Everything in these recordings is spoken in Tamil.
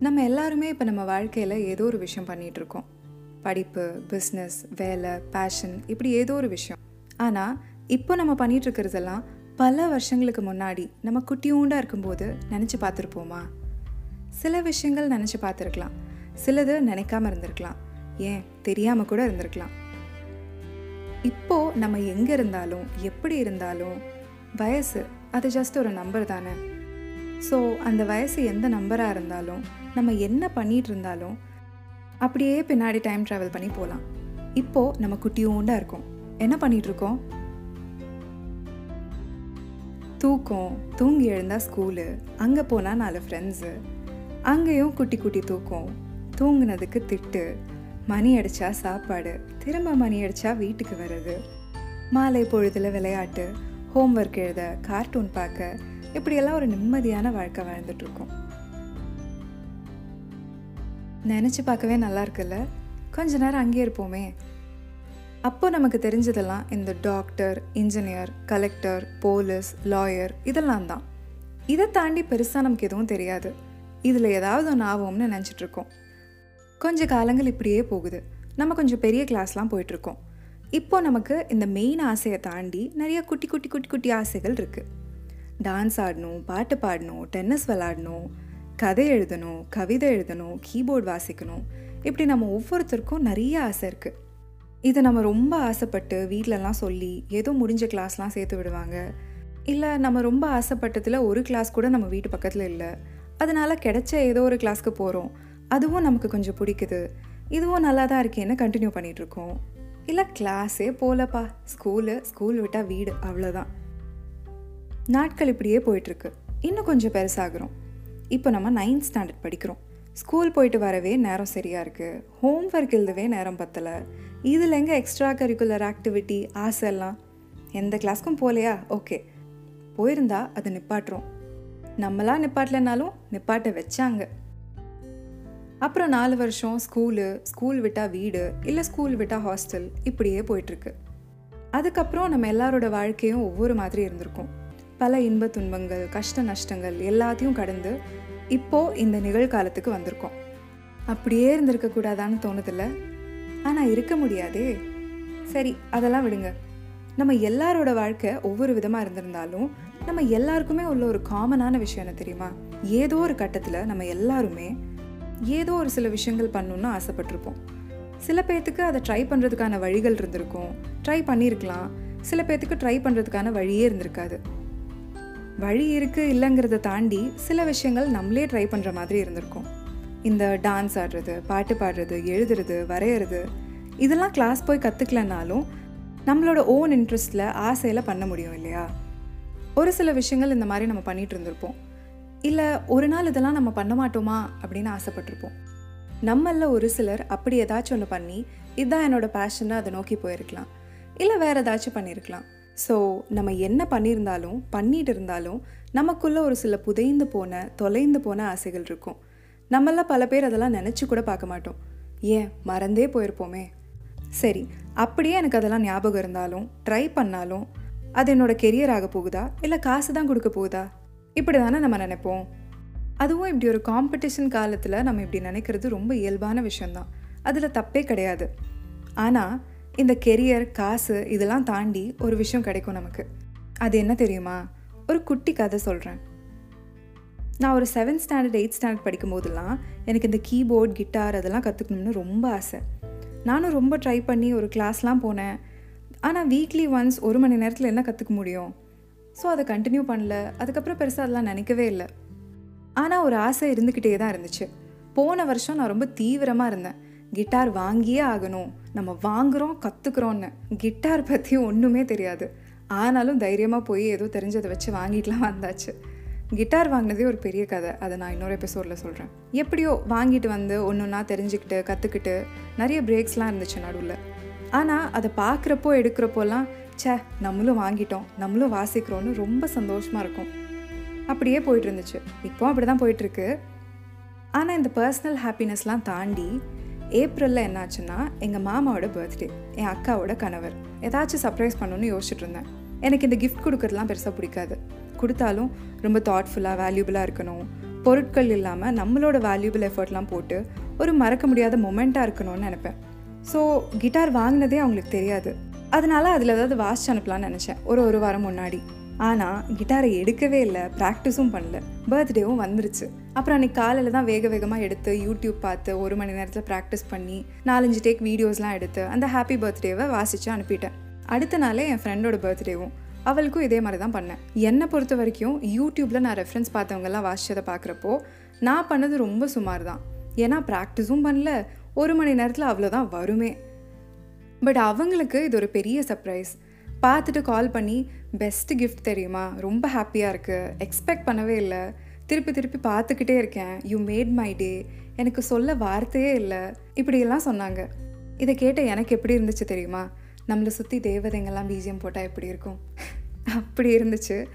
நம்ம எல்லாருமே இப்போ நம்ம வாழ்க்கையில் ஏதோ ஒரு விஷயம் பண்ணிகிட்ருக்கோம் படிப்பு பிஸ்னஸ் வேலை பேஷன் இப்படி ஏதோ ஒரு விஷயம். ஆனால் இப்போ நம்ம பண்ணிகிட்ருக்கிறதெல்லாம் பல வருஷங்களுக்கு முன்னாடி நம்ம குட்டியூண்டாக இருக்கும்போது நினச்சி பார்த்துருப்போமா சில விஷயங்கள் நினச்சி பார்த்துருக்கலாம் சிலது நினைக்காம இருந்திருக்கலாம். ஏன்? தெரியாமல் கூட இருந்திருக்கலாம். இப்போ நம்ம எங்கே இருந்தாலும் எப்படி இருந்தாலும் வயசு அது ஜஸ்ட் ஒரு நம்பர் தானே. ஸோ அந்த வயசு எந்த நம்பராக இருந்தாலும் நம்ம என்ன பண்ணிட்டு இருந்தாலும் அப்படியே பின்னாடி டைம் ட்ராவல் பண்ணி போகலாம் இப்போது நம்ம குட்டியோண்டா இருக்கோம். என்ன பண்ணிகிட்ருக்கோம் தூக்கம். தூங்கி எழுந்தால் ஸ்கூலு அங்கே போனால் நாலு ஃப்ரெண்ட்ஸு அங்கேயும் குட்டி குட்டி தூக்கம். தூங்குனதுக்கு திட்டு. மணி அடித்தா சாப்பாடு. திரும்ப மணி அடித்தா வீட்டுக்கு வர்றது. மாலை பொழுதில் விளையாட்டு. ஹோம்ஒர்க் எழுத கார்ட்டூன் பார்க்க இப்படியெல்லாம் ஒரு நிம்மதியான வாழ்க்கை வாழ்ந்துட்டுருக்கோம். நினச்சி பார்க்கவே நல்லா இருக்குல்ல? கொஞ்ச நேரம் அங்கேயே இருப்போமே. அப்போ நமக்கு தெரிஞ்சதெல்லாம் இந்த doctor engineer collector police lawyer இதெல்லாம் தான். இதை தாண்டி பெருசாக நமக்கு எதுவும் தெரியாது. இதில் ஏதாவது ஒன்று ஆகும்னு நினச்சிட்ருக்கோம் கொஞ்சம் காலங்கள் இப்படியே போகுது. நம்ம கொஞ்சம் பெரிய கிளாஸ்லாம் போயிட்டுருக்கோம். இப்போ நமக்கு இந்த மெயின் ஆசையை தாண்டி நிறைய குட்டி குட்டி குட்டி குட்டி ஆசைகள் இருக்குது டான்ஸ் ஆடணும் பாட்டு பாடணும் டென்னிஸ் விளாடணும் கதை எழுதணும் கவிதை எழுதணும் கீபோர்ட் வாசிக்கணும். இப்படி நம்ம ஒவ்வொருத்தருக்கும் நிறைய ஆசை இருக்குது இதை நம்ம ரொம்ப ஆசைப்பட்டு வீட்டிலலாம் சொல்லி ஏதோ முடிஞ்ச கிளாஸ்லாம் சேர்த்து விடுவாங்க. இல்லை நம்ம ரொம்ப ஆசைப்பட்டதில் ஒரு கிளாஸ் கூட நம்ம வீட்டு பக்கத்தில் இல்லை. அதனால் கிடைச்ச ஏதோ ஒரு கிளாஸ்க்கு போகிறோம் அதுவும் நமக்கு கொஞ்சம் பிடிக்குது. இதுவும் நல்லா தான் இருக்கேன்னு கண்டினியூ பண்ணிகிட்ருக்கோம் இல்லை கிளாஸே போகலப்பா ஸ்கூலு ஸ்கூல் விட்டால் வீடு அவ்வளோதான் நாட்கள் இப்படியே போயிட்டுருக்கு. இன்னும் கொஞ்சம் பெருசாகிறோம். இப்போ நம்ம நைன்த் ஸ்டாண்டர்ட் படிக்கிறோம். ஸ்கூல் போயிட்டு வரவே நேரம் சரியாக இருக்குது ஹோம் ஒர்க் எழுதவே நேரம் பத்தலை. இதில் எங்கே எக்ஸ்ட்ரா கரிக்குலர் ஆக்டிவிட்டி ஆசை எல்லாம்? எந்த கிளாஸ்க்கும் போகலையா ஓகே போயிருந்தா அதை நிப்பாட்டுறோம். நம்மளா நிப்பாட்டலைனாலும் நிப்பாட்ட வச்சாங்க. அப்புறம் நாலு வருஷம் ஸ்கூலு ஸ்கூல் விட்டால் வீடு இல்லை ஸ்கூல் விட்டால் ஹாஸ்டல் இப்படியே போயிட்டுருக்கு. அதுக்கப்புறம் நம்ம எல்லாரோட வாழ்க்கையும் ஒவ்வொரு மாதிரி இருந்திருக்கும். பல இன்ப துன்பங்கள் கஷ்ட நஷ்டங்கள் எல்லாத்தையும் கடந்து இப்போ இந்த நிகழ்காலத்துக்கு வந்திருக்கோம். அப்படியே இருந்திருக்கக்கூடாதான்னு தோணுதில்ல? ஆனால் இருக்க முடியாதே. சரி அதெல்லாம் விடுங்க. நம்ம எல்லாரோட வாழ்க்கை ஒவ்வொரு விதமாக இருந்திருந்தாலும் நம்ம எல்லாருக்குமே உள்ள ஒரு காமனான விஷயம் என்ன தெரியுமா? ஏதோ ஒரு கட்டத்தில் நம்ம எல்லாருமே ஏதோ ஒரு சில விஷயங்கள் பண்ணணும்னு ஆசைப்பட்டிருப்போம். சில பேர்த்துக்கு அதை ட்ரை பண்ணுறதுக்கான வழிகள் இருந்திருக்கும். ட்ரை பண்ணியிருக்கலாம் சில பேர்த்துக்கு ட்ரை பண்ணுறதுக்கான வழியே இருந்திருக்காது. வழி இருக்குது இல்லைங்கிறத தாண்டி சில விஷயங்கள் நம்மளே ட்ரை பண்ணுற மாதிரி இருந்திருக்கும். இந்த டான்ஸ் ஆடுறது பாட்டு பாடுறது எழுதுறது வரைகிறது இதெல்லாம் கிளாஸ் போய் கற்றுக்கலனாலும் நம்மளோட ஓன் இன்ட்ரெஸ்டில் ஆசையில் பண்ண முடியும் இல்லையா? ஒரு சில விஷயங்கள் இந்த மாதிரி நம்ம பண்ணிகிட்டு இருந்திருப்போம். இல்லை ஒரு நாள் இதெல்லாம் நம்ம பண்ண மாட்டோமா அப்படின்னு ஆசைப்பட்டிருப்போம். நம்மள ஒரு சிலர் அப்படி ஏதாச்சும் ஒன்று பண்ணி இதுதான் என்னோட பேஷனை அதை நோக்கி போயிருக்கலாம். இல்லை வேற ஏதாச்சும் பண்ணியிருக்கலாம் ஸோ நம்ம என்ன பண்ணியிருந்தாலும் பண்ணிட்டு இருந்தாலும் நமக்குள்ளே ஒரு சில புதைந்து போன தொலைந்து போன ஆசைகள் இருக்கும். நம்மள பல பேர் அதெல்லாம் நினச்சி கூட பார்க்க மாட்டோம். ஏன்? மறந்தே போயிருப்போமே. சரி அப்படியே எனக்கு அதெல்லாம் ஞாபகம் இருந்தாலும் ட்ரை பண்ணாலும் அது என்னோட கெரியர் ஆக போகுதா? இல்லை காசு தான் கொடுக்க போகுதா? இப்படி தானே நம்ம நினைப்போம். அதுவும் இப்படி ஒரு காம்படிஷன் காலத்தில் நம்ம இப்படி நினைக்கிறது ரொம்ப இயல்பான விஷயந்தான் அதில் தப்பே கிடையாது. ஆனால் இந்த கெரியர் காசு இதெல்லாம் தாண்டி ஒரு விஷயம் கிடைக்கும் நமக்கு. அது என்ன தெரியுமா? ஒரு குட்டி கதை சொல்கிறேன் நான் ஒரு செவன்த் ஸ்டாண்டர்ட் எயிட் ஸ்டாண்டர்ட் படிக்கும் போதெல்லாம் எனக்கு இந்த கீபோர்ட் கிட்டார் அதெல்லாம் கற்றுக்கணும்னு ரொம்ப ஆசை. நானும் ரொம்ப ட்ரை பண்ணி ஒரு கிளாஸ்லாம் போனேன். ஆனால் வீக்லி ஒன்ஸ் ஒரு மணி நேரத்தில் என்ன கற்றுக்க முடியும்? ஸோ அதை கண்டினியூ பண்ணல. அதுக்கப்புறம் பெருசாக அதெல்லாம் நினைக்கவே இல்லை. ஆனால் ஒரு ஆசை இருந்துக்கிட்டே தான் இருந்துச்சு. போன வருஷம் நான் ரொம்ப தீவிரமாக இருந்தேன். கிட்டார் வாங்கியே ஆகணும். நம்ம வாங்குகிறோம் கற்றுக்குறோன்னு கிட்டார் பற்றி ஒன்றுமே தெரியாது. ஆனாலும் தைரியமாக போய் ஏதோ தெரிஞ்சதை வச்சு வாங்கிட்டுலாம் வந்தாச்சு. கிட்டார் வாங்கினதே ஒரு பெரிய கதை. அதை நான் இன்னொரு எபிசோடில் சொல்கிறேன் எப்படியோ வாங்கிட்டு வந்து ஒன்று ஒன்றா தெரிஞ்சுக்கிட்டு கற்றுக்கிட்டு நிறைய பிரேக்ஸ்லாம் இருந்துச்சு நடுவில். ஆனால் அதை பார்க்குறப்போ எடுக்கிறப்போலாம் ச்சே நம்மளும் வாங்கிட்டோம் நம்மளும் வாசிக்கிறோன்னு ரொம்ப சந்தோஷமாக இருக்கும். அப்படியே போயிட்டு இருந்துச்சு. இப்போ அப்படி தான் போயிட்டுருக்கு ஆனால் இந்த பர்சனல் ஹாப்பினஸ்லாம் தாண்டி ஏப்ரலில் என்னாச்சுன்னா எங்கள் மாமாவோட பர்த்டே என் அக்காவோட கணவர். ஏதாச்சும் சர்ப்ரைஸ் பண்ணணும்னு யோசிச்சுட்டு இருந்தேன். எனக்கு இந்த கிஃப்ட் கொடுக்கறதுலாம் பெருசாக பிடிக்காது. கொடுத்தாலும் ரொம்ப தாட்ஃபுல்லாக வேல்யூபிளாக இருக்கணும். பொருட்கள் இல்லாமல் நம்மளோட வேல்யூபிள் எஃபர்ட்லாம் போட்டு ஒரு மறக்க முடியாத மொமெண்ட்டாக இருக்கணும்னு நினைப்பேன். ஸோ கிட்டார் வாங்கினதே அவங்களுக்கு தெரியாது. அதனால் அதில் ஏதாவது வாசிச்சு அனுப்பலாம்னு நினச்சேன் ஒரு ஒரு வாரம் முன்னாடி. ஆனால் கிட்டாரை எடுக்கவே இல்லை ப்ராக்டிஸும் பண்ணல. பர்த்டேவும் வந்துருச்சு. அப்புறம் அன்றைக்கி காலையில் தான் வேக வேகமாக எடுத்து யூடியூப் பார்த்து ஒரு மணி நேரத்தில் ப்ராக்டிஸ் பண்ணி நாலஞ்சு டேக் வீடியோஸ்லாம் எடுத்து அந்த ஹாப்பி பர்த்டேவை வாசித்து அனுப்பிட்டேன். அடுத்த நாளே என் ஃப்ரெண்டோட பர்த்டேவும் அவளுக்கும் இதே மாதிரி தான் பண்ணேன். என்னை பொறுத்த வரைக்கும் யூடியூப்பில் நான் ரெஃபரன்ஸ் பார்த்தவங்கெல்லாம் வாசிச்சதை பார்க்குறப்போ நான் பண்ணது ரொம்ப சுமார் தான். ஏன்னா ப்ராக்டிஸும் பண்ணல ஒரு மணி நேரத்தில் அவ்வளோதான் வருமே. பட் அவங்களுக்கு இது ஒரு பெரிய சர்ப்ரைஸ் பார்த்துட்டு கால் பண்ணி பெஸ்ட்டு கிஃப்ட் தெரியுமா? ரொம்ப ஹாப்பியாக இருக்குது எக்ஸ்பெக்ட் பண்ணவே இல்லை. திருப்பி திருப்பி பார்த்துக்கிட்டே இருக்கேன். யூ மேட் மை டே எனக்கு சொல்ல வார்த்தையே இல்லை. இப்படியெல்லாம் சொன்னாங்க. இதை கேட்ட எனக்கு எப்படி இருந்துச்சு தெரியுமா? நம்மளை சுற்றி தேவதைங்கெல்லாம் பிஜிஎம் போட்டால் எப்படி இருக்கும்? அப்படி இருந்துச்சு.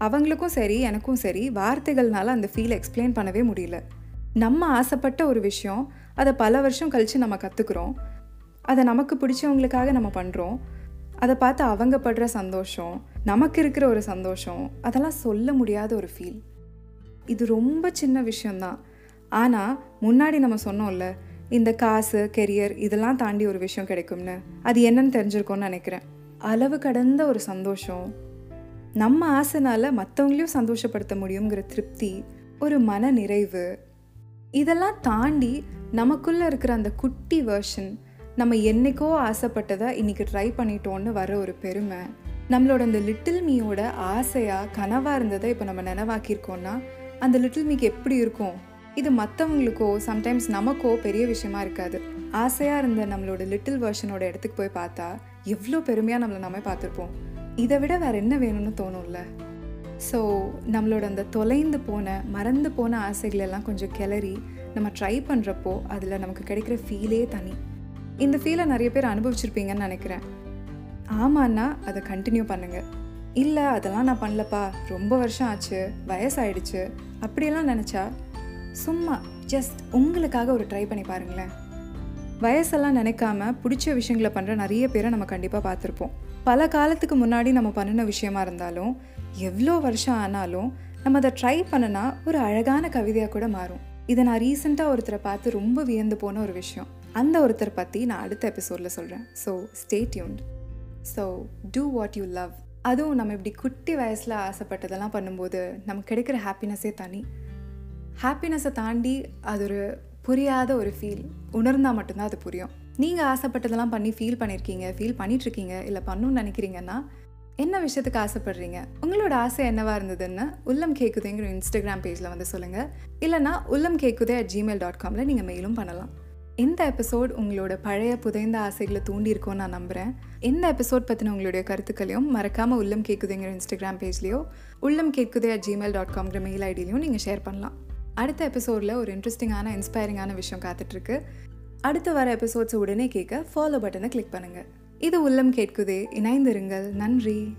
அவங்களுக்கும் சரி எனக்கும் சரி வார்த்தைகள்னால அந்த ஃபீலை எக்ஸ்பிளைன் பண்ணவே முடியல. நம்ம ஆசைப்பட்ட ஒரு விஷயம் அதை பல வருஷம் கழித்து நம்ம கற்றுக்குறோம் அதை நமக்கு பிடிச்சவங்களுக்காக நம்ம பண்ணுறோம் அதை பார்த்து அவங்க படுற சந்தோஷம் நமக்கு இருக்கிற ஒரு சந்தோஷம் அதெல்லாம் சொல்ல முடியாத ஒரு ஃபீல் இது ரொம்ப சின்ன விஷயம்தான். ஆனால் முன்னாடி நம்ம சொன்னோம்ல இந்த காசு கெரியர் இதெல்லாம் தாண்டி ஒரு விஷயம் கிடைக்கும்னு. அது என்னன்னு தெரிஞ்சிருக்கோன்னு நினைக்கிறேன். அளவு கடந்த ஒரு சந்தோஷம். நம்ம ஆசைனால மற்றவங்களையும் சந்தோஷப்படுத்த முடியுங்கிற திருப்தி ஒரு மன நிறைவு இதெல்லாம் தாண்டி நமக்குள்ளே இருக்கிற அந்த குட்டி வேர்ஷன் நம்ம என்னைக்கோ ஆசைப்பட்டதை இன்றைக்கி ட்ரை பண்ணிட்டோன்னு வர ஒரு பெருமை. நம்மளோட அந்த லிட்டில் மீயோட ஆசையாக கனவாக இருந்ததை இப்போ நம்ம நினைவாக்கியிருக்கோம்னா அந்த லிட்டில் மீக்கு எப்படி இருக்கும்? இது மற்றவங்களுக்கோ சம்டைம்ஸ் நமக்கோ பெரிய விஷயமா இருக்காது. ஆசையாக இருந்த நம்மளோட லிட்டில் வெர்ஷனோட இடத்துக்கு போய் பார்த்தா எவ்வளோ பெருமையாக நம்மளை நம்ம பார்த்துருப்போம். இதை விட வேற என்ன வேணும்னு தோணும்ல? ஸோ நம்மளோட அந்த தொலைந்து போன மறந்து போன ஆசைகளெல்லாம் கொஞ்சம் கிளறி நம்ம ட்ரை பண்ணுறப்போ அதில் நமக்கு கிடைக்கிற ஃபீலே தனி. இந்த ஃபீலை நிறைய பேர் அனுபவிச்சிருப்பீங்கன்னு நினைக்கிறேன். ஆமாண்ணா அதை கண்டினியூ பண்ணுங்கள் இல்லை அதெல்லாம் நான் பண்ணலப்பா. ரொம்ப வருஷம் ஆச்சு. வயசாயிடுச்சு. அப்படியெல்லாம் நினச்சா சும்மா ஜஸ்ட் உங்களுக்காக ஒரு ட்ரை பண்ணி பாருங்களேன். வயசெல்லாம் நினைக்காம பிடிச்ச விஷயங்களை பண்ணுற நிறைய பேரை நம்ம கண்டிப்பாக பார்த்துருப்போம். பல காலத்துக்கு முன்னாடி நம்ம பண்ணின விஷயமா இருந்தாலும் எவ்வளோ வருஷம் ஆனாலும் நம்ம அதை ட்ரை பண்ணனா ஒரு அழகான கவிதையாக கூட மாறும். இதை நான் ரீசெண்டாக ஒருத்தரை பார்த்து ரொம்ப வியந்து போன ஒரு விஷயம். அந்த ஒருத்தர் பற்றி நான் அடுத்த எபிசோடில் சொல்கிறேன் so stay tuned so do what you love அதுவும் நம்ம இப்படி குட்டி வயசில் ஆசைப்பட்டதெல்லாம் பண்ணும்போது நமக்கு கிடைக்கிற ஹாப்பினஸ்ஸே தனி. ஹாப்பினஸை தாண்டி அது ஒரு புரியாத ஒரு ஃபீல் உணர்ந்தால் மட்டும்தான் அது புரியும். நீங்கள் ஆசைப்பட்டதெல்லாம் பண்ணி ஃபீல் பண்ணியிருக்கீங்க ஃபீல் பண்ணிகிட்ருக்கீங்க இல்லை பண்ணணும்னு நினைக்கிறீங்கன்னா என்ன விஷயத்துக்கு ஆசைப்படுறீங்க? உங்களோட ஆசை என்னவாக இருந்ததுன்னு உள்ளம் கேக்குதேங்கிற இன்ஸ்டாகிராம் பேஜில் வந்து சொல்லுங்கள் இல்லைனா உள்ளம் கேக்குதே அட் ஜிமெயில் டாட் காமில் நீங்கள் மெயிலும் பண்ணலாம். இந்த எபிசோட் உங்களோட பழைய புதைந்த ஆசைகளை தூண்டியிருக்கோன்னு நான் நம்புகிறேன் இந்த எபிசோட் பற்றின உங்களுடைய கருத்துக்களையும் மறக்காமல் உள்ளம் கேட்குதுங்கிற இன்ஸ்டாகிராம் பேஜ்லேயோ உள்ளம் கேட்குதே அட் ஜிமெயில் டாட் காம்ங்கிற மெயில் ஐடியிலையும் நீங்கள் ஷேர் பண்ணலாம். அடுத்த எபிசோடில் ஒரு இன்ட்ரெஸ்டிங்கான இன்ஸ்பைரிங்கான விஷயம் காத்துட்ருக்கு. அடுத்து வர எபிசோட்ஸை உடனே கேட்க ஃபாலோ பட்டனை கிளிக் பண்ணுங்கள் இது உள்ளம் கேட்குதே இணைந்திருங்கள். நன்றி.